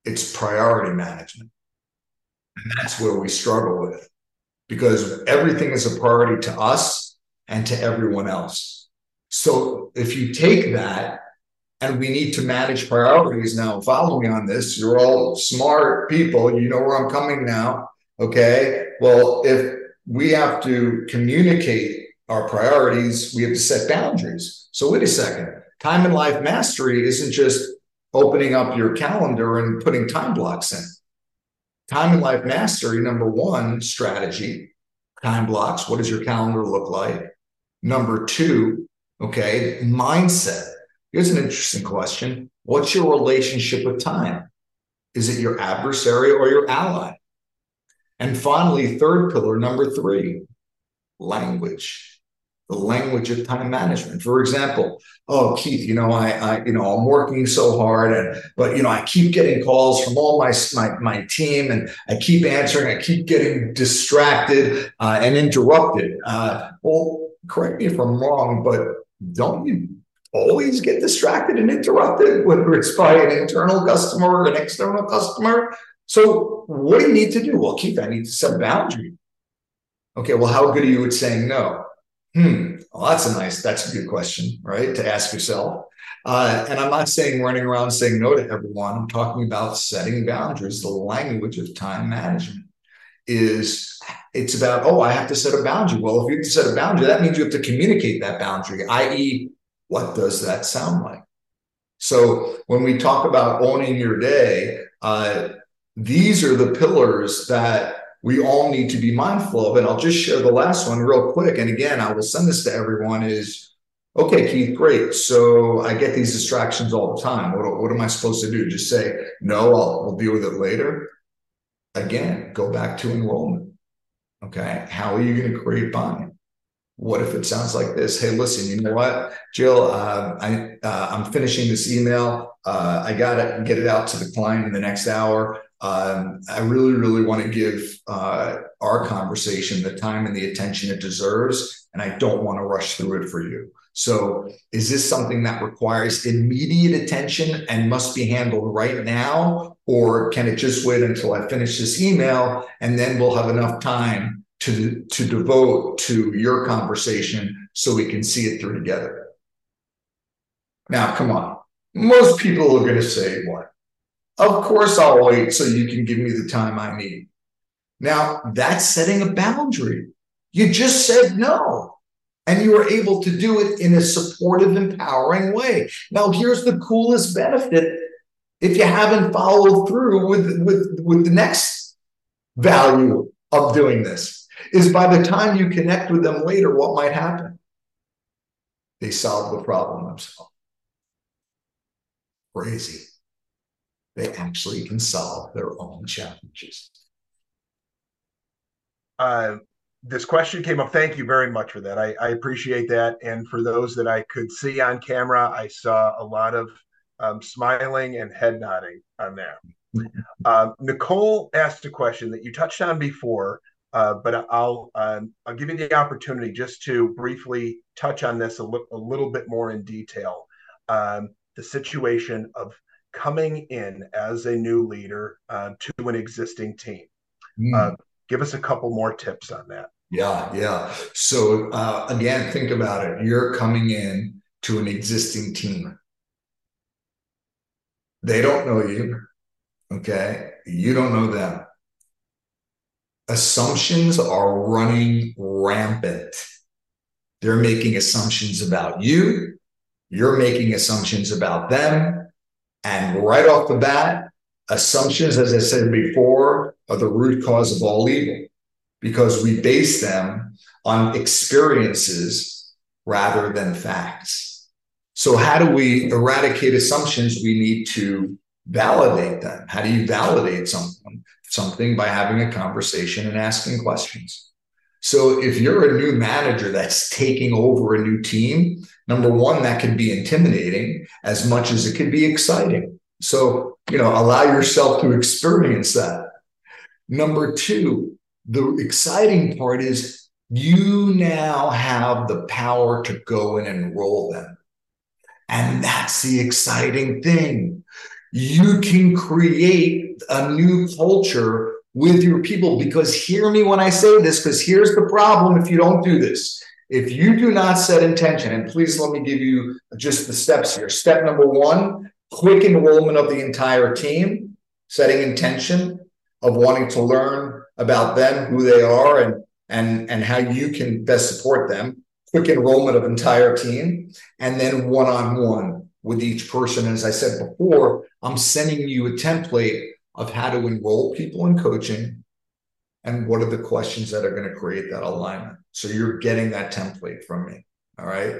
it's priority management. And that's where we struggle with because everything is a priority to us and to everyone else. So if you take that and we need to manage priorities now. Follow me on this. You're all smart people. You know where I'm coming now. Okay. Well, if we have to communicate our priorities, we have to set boundaries. So, wait a second. Time and life mastery isn't just opening up your calendar and putting time blocks in. Time and life mastery, number one, strategy, time blocks. What does your calendar look like? Number two, okay, mindset Here's an interesting question What's your relationship with time? Is it your adversary or your ally? And finally, third pillar, number three, language. The language of time management. For example, oh Keith, you know, I, I, you know, I'm working so hard, and but you know, I keep getting calls from all my my my team, and I keep answering, I keep getting distracted uh, and interrupted. Uh, well, correct me if I'm wrong, but don't you always get distracted and interrupted, whether it's by an internal customer or an external customer. So, what do you need to do? Well, Keith, I need to set a boundary. Okay, well, how good are you at saying no? Hmm, well, that's a nice, that's a good question, right? To ask yourself. Uh, and I'm not saying running around saying no to everyone. I'm talking about setting boundaries. The language of time management is it's about, oh, I have to set a boundary. Well, if you have to set a boundary, that means you have to communicate that boundary, i.e., what does that sound like? So when we talk about owning your day, uh, these are the pillars that we all need to be mindful of. And I'll just share the last one real quick. And again, I will send this to everyone is okay, Keith, great. So I get these distractions all the time. What, what am I supposed to do? Just say, no, I'll, we'll deal with it later. Again, go back to enrollment. Okay. How are you going to create buy-in? What if it sounds like this? Hey, listen, you know what, Jill? Uh, I uh, I'm finishing this email. Uh, I got to get it out to the client in the next hour. Um, I really, really want to give uh, our conversation the time and the attention it deserves, and I don't want to rush through it for you. So, is this something that requires immediate attention and must be handled right now? Or can it just wait until I finish this email and then we'll have enough time to, to devote to your conversation so we can see it through together? Now, come on. Most people are going to say, what? Of course, I'll wait so you can give me the time I need. Now, that's setting a boundary. You just said no. And you were able to do it in a supportive, empowering way. Now, here's the coolest benefit if you haven't followed through with, with, with the next value of doing this is by the time you connect with them later, what might happen? They solve the problem themselves. Crazy they actually can solve their own challenges. Uh, this question came up. Thank you very much for that. I, I, appreciate that. And for those that I could see on camera, I saw a lot of um, smiling and head nodding on that. Uh, Nicole asked a question that you touched on before, uh, but I'll um, I'll give you the opportunity just to briefly touch on this a, li- a little bit more in detail. Um, the situation of coming in as a new leader uh, to an existing team. Mm. Uh, give us a couple more tips on that. Yeah, yeah. So uh, again, think about it. You're coming in to an existing team. They don't know you. Okay. You don't know them. Assumptions are running rampant. They're making assumptions about you. You're making assumptions about them. And right off the bat, assumptions, as I said before, are the root cause of all evil because we base them on experiences rather than facts. So, how do we eradicate assumptions? We need to validate them. How do you validate something? Something by having a conversation and asking questions. So, if you're a new manager that's taking over a new team, Number one, that can be intimidating as much as it could be exciting. So, you know, allow yourself to experience that. Number two, the exciting part is you now have the power to go and enroll them. And that's the exciting thing. You can create a new culture with your people because hear me when I say this, because here's the problem if you don't do this. If you do not set intention, and please let me give you just the steps here. Step number one quick enrollment of the entire team, setting intention of wanting to learn about them, who they are, and and and how you can best support them. Quick enrollment of entire team, and then one on one with each person. As I said before, I'm sending you a template of how to enroll people in coaching and what are the questions that are going to create that alignment. So you're getting that template from me. All right.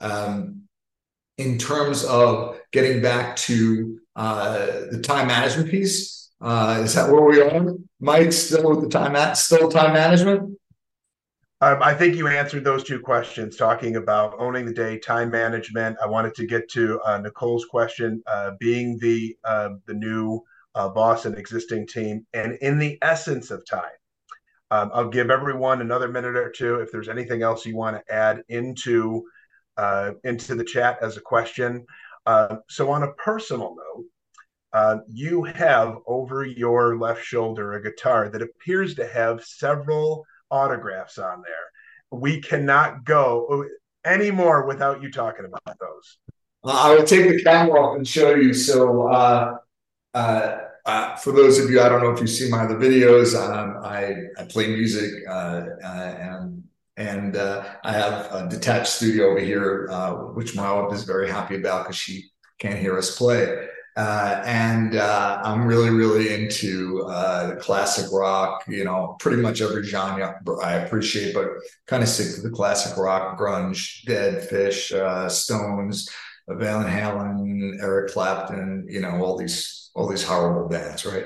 Um, in terms of getting back to uh, the time management piece, uh, is that where we are? Mike, still with the time at still time management? Um, I think you answered those two questions, talking about owning the day, time management. I wanted to get to uh, Nicole's question, uh, being the uh, the new uh, boss and existing team, and in the essence of time. Um, I'll give everyone another minute or two if there's anything else you want to add into uh, into the chat as a question. Uh, so, on a personal note, uh, you have over your left shoulder a guitar that appears to have several autographs on there. We cannot go anymore without you talking about those. I will take the camera off and show you. So, uh, uh, uh, for those of you, I don't know if you see my other videos. Um, I, I play music uh, uh, and and uh, I have a detached studio over here, which my wife is very happy about because she can't hear us play. Uh, and uh, I'm really, really into uh, classic rock. You know, pretty much every genre I appreciate, but kind of stick to the classic rock, grunge, Dead, Phish, uh, Stones, Van Halen, Eric Clapton. You know, all these all these horrible bands, right?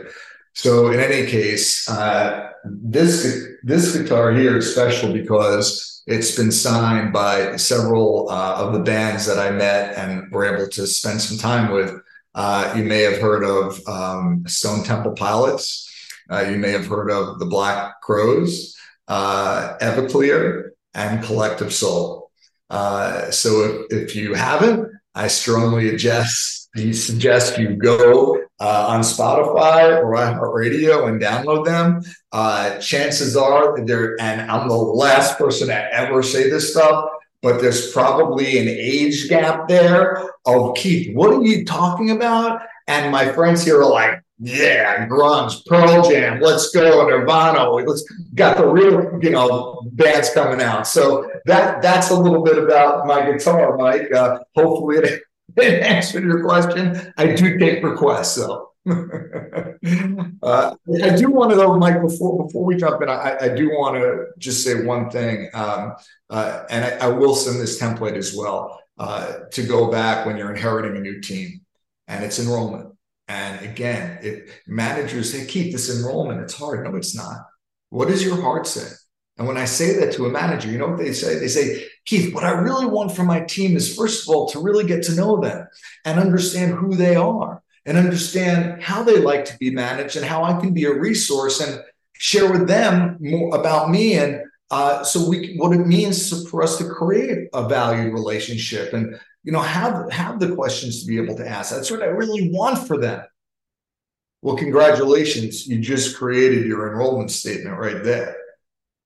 So in any case, uh, this this guitar here is special because it's been signed by several uh, of the bands that I met and were able to spend some time with uh, you may have heard of um, Stone Temple Pilots. Uh, you may have heard of the Black Crowes, uh, Everclear, and Collective Soul. Uh, so if, if you haven't, I strongly suggest you suggest you go uh, on Spotify or iHeartRadio and download them. Uh, chances are there, and I'm the last person to ever say this stuff but there's probably an age gap there of Keith, what are you talking about? And my friends here are like, yeah, grunge, Pearl Jam, let's go, Nirvana, let's got the real, you know, bands coming out. So that that's a little bit about my guitar, Mike. Uh, hopefully it, it answered your question. I do take requests, though. uh, I do want to though, Mike. Before before we jump in, I, I do want to just say one thing, um, uh, and I, I, will send this template as well uh, to go back when you're inheriting a new team, and it's enrollment. And again, if managers say, "Keith this enrollment, it's hard." No, it's not. What does your heart say? And when I say that to a manager, you know what they say? They say, Keith, what I really want from my team is, first of all, to really get to know them and understand who they are and understand how they like to be managed and how I can be a resource and share with them more about me and uh, so we what it means for us to create a valued relationship and you know have have the questions to be able to ask. That's what I really want for them. Well, congratulations, you just created your enrollment statement right there.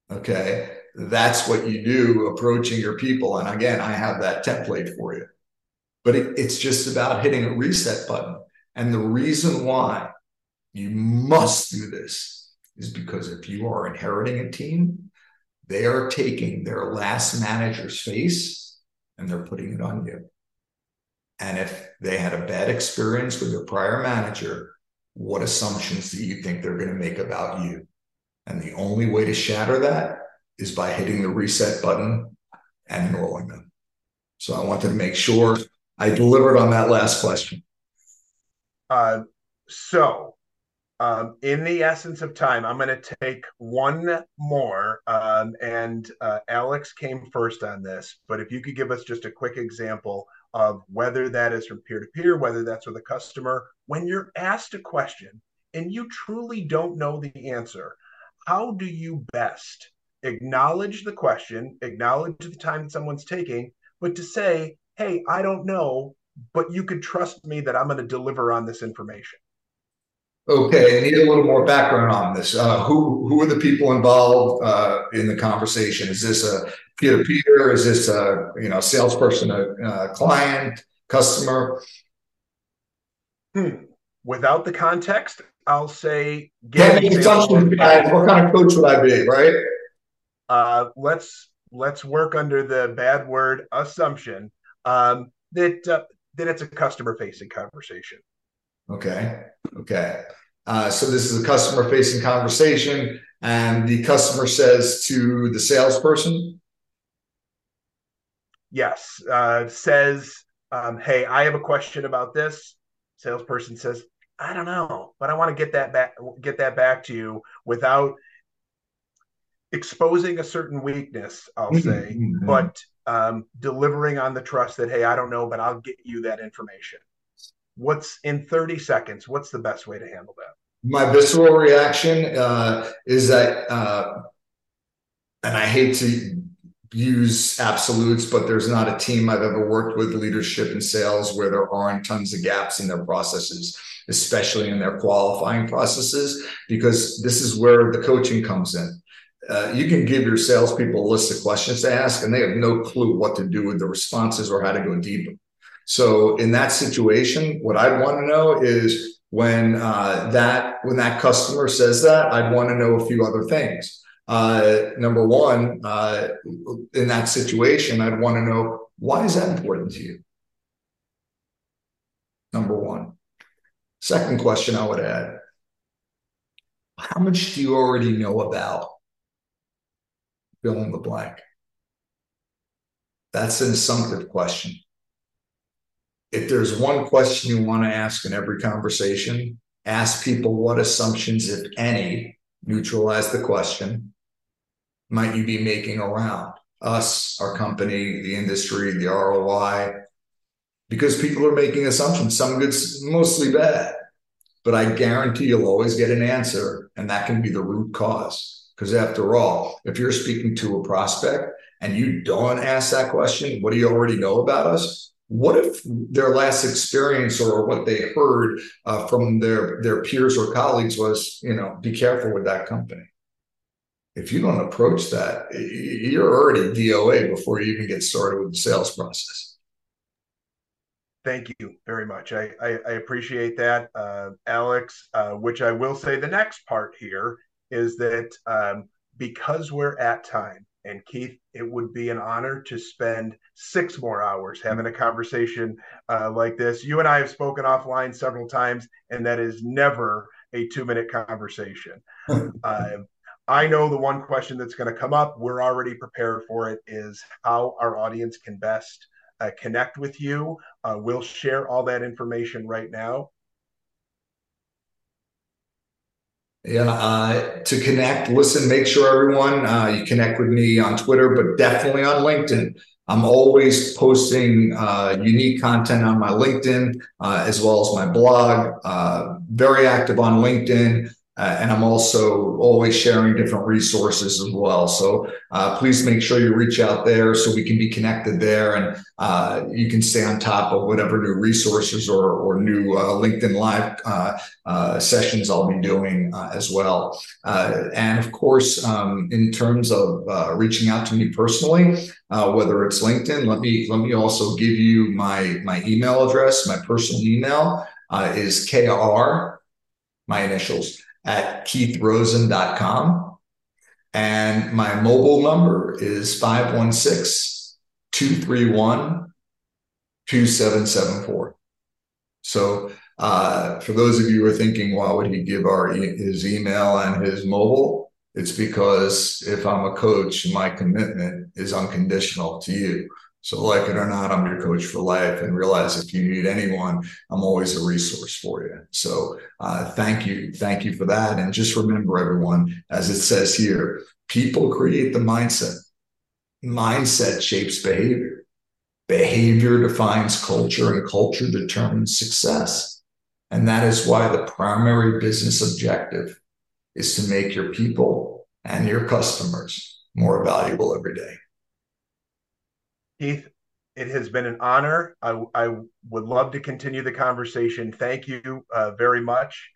Okay, that's what you do approaching your people. And again, I have that template for you. But it, it's just about hitting a reset button and the reason why you must do this is because if you are inheriting a team, they are taking their last manager's face and they're putting it on you. And if they had a bad experience with their prior manager, what assumptions do you think they're going to make about you? And the only way to shatter that is by hitting the reset button and enrolling them. So I wanted to make sure I delivered on that last question. Uh, so, um, in the essence of time, I'm going to take one more. Um, and uh, Alex came first on this, but if you could give us just a quick example of whether that is from peer to peer, whether that's with a customer, when you're asked a question and you truly don't know the answer, how do you best acknowledge the question, acknowledge the time that someone's taking, but to say, hey, I don't know, but you could trust me that I'm going to deliver on this information. Okay, I need a little more background on this. Uh, who who are the people involved uh, in the conversation? Is this a peer to peer? Is this a you know salesperson, a, a client, customer? Hmm. Without the context, I'll say. Get yeah, what kind of coach would I be? Right. Uh, let's let's work under the bad word assumption um, that uh, then it's a customer facing conversation. Okay. Okay. Uh, so this is a customer facing conversation, and the customer says to the salesperson, Yes, uh, says, um, Hey, I have a question about this. Salesperson says, I don't know, but I want to get that back, get that back to you without exposing a certain weakness, I'll mm-hmm. say, mm-hmm. but um, delivering on the trust that, hey, I don't know, but I'll get you that information. What's in 30 seconds? What's the best way to handle that? My visceral reaction uh, is that, uh, and I hate to use absolutes, but there's not a team I've ever worked with leadership and sales where there aren't tons of gaps in their processes, especially in their qualifying processes, because this is where the coaching comes in uh, you can give your salespeople a list of questions to ask, and they have no clue what to do with the responses or how to go deeper. So in that situation, what I'd want to know is when uh, that when that customer says that, I'd want to know a few other things. Uh, number one, uh, in that situation, I'd want to know why is that important to you. Number one. Second question I would add: How much do you already know about? Fill in the blank. That's an assumptive question if there's one question you want to ask in every conversation, ask people what assumptions, if any, neutralize the question, might you be making around us, our company, the industry, the ROI? Because people are making assumptions, some good, mostly bad. But I guarantee you'll always get an answer, and that can be the root cause. Because after all, if you're speaking to a prospect and you don't ask that question, what do you already know about us? what if their last experience or what they heard uh, from their their peers or colleagues was you know be careful with that company? If you don't approach that you're already doa before you even get started with the sales process. Thank you very much. I i, I appreciate that. Uh, alex uh, which i will say the next part here is that um, because we're at time and Keith, it would be an honor to spend six more hours having a conversation uh, like this. You and I have spoken offline several times, and that is never a two minute conversation. uh, I know the one question that's going to come up, we're already prepared for it, is how our audience can best uh, connect with you. Uh, we'll share all that information right now. Yeah, uh, to connect, listen, make sure everyone uh, you connect with me on Twitter, but definitely on LinkedIn. I'm always posting uh, unique content on my LinkedIn uh, as well as my blog. Uh, very active on LinkedIn. Uh, and I'm also always sharing different resources as well. So uh, please make sure you reach out there so we can be connected there and uh, you can stay on top of whatever new resources or, or new uh, LinkedIn Live uh, uh, sessions I'll be doing as well. and of course, um, in terms of reaching out to me personally, whether it's LinkedIn, let me let me also give you my my email address. My personal email is kr my initials at keithrosen.com. And my mobile number is 516 231 2774. So, uh, for those of you who are thinking, why would he give our e- his email and his mobile? It's because if I'm a coach, my commitment is unconditional to you. So, like it or not, I'm your coach for life. And realize if you need anyone, I'm always a resource for you. So, uh, thank you. Thank you for that. And just remember, everyone, as it says here, people create the mindset, mindset shapes behavior. Behavior defines culture, and culture determines success. And that is why the primary business objective is to make your people and your customers more valuable every day. Keith, it has been an honor. I, I would love to continue the conversation. Thank you uh, very much.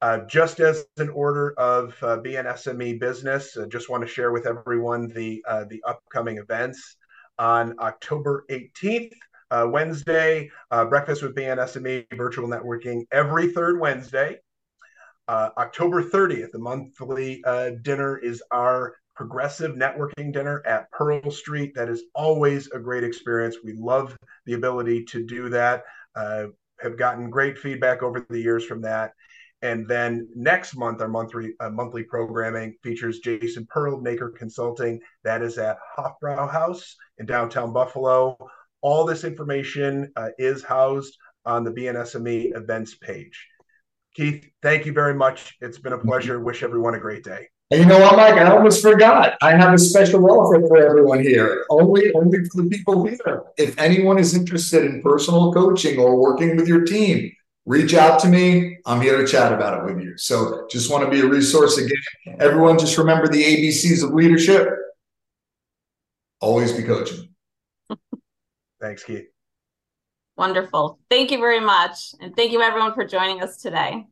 Uh, just as an order of uh, BNSME business, I just want to share with everyone the uh, the upcoming events on October 18th, uh, Wednesday. Uh, breakfast with BNSME virtual networking every third Wednesday. October 30th, the monthly dinner is our progressive networking dinner at Pearl Street. That is always a great experience. We love the ability to do that. Uh, have gotten great feedback over the years from that. And then next month, our monthly uh, monthly programming features Jason Pearl, Maker Consulting. That is at Hofbrauhaus in downtown Buffalo. All this information uh, is housed on the BNSME events page. Keith, thank you very much. It's been a pleasure. Wish everyone a great day. And you know what, Mike? I almost forgot. I have a special offer for everyone here. Only, only for the people here. If anyone is interested in personal coaching or working with your team, reach out to me. I'm here to chat about it with you. So just want to be a resource again. Everyone, just remember the ABCs of leadership. Always be coaching. Thanks, Keith. Wonderful. Thank you very much. And thank you, everyone, for joining us today.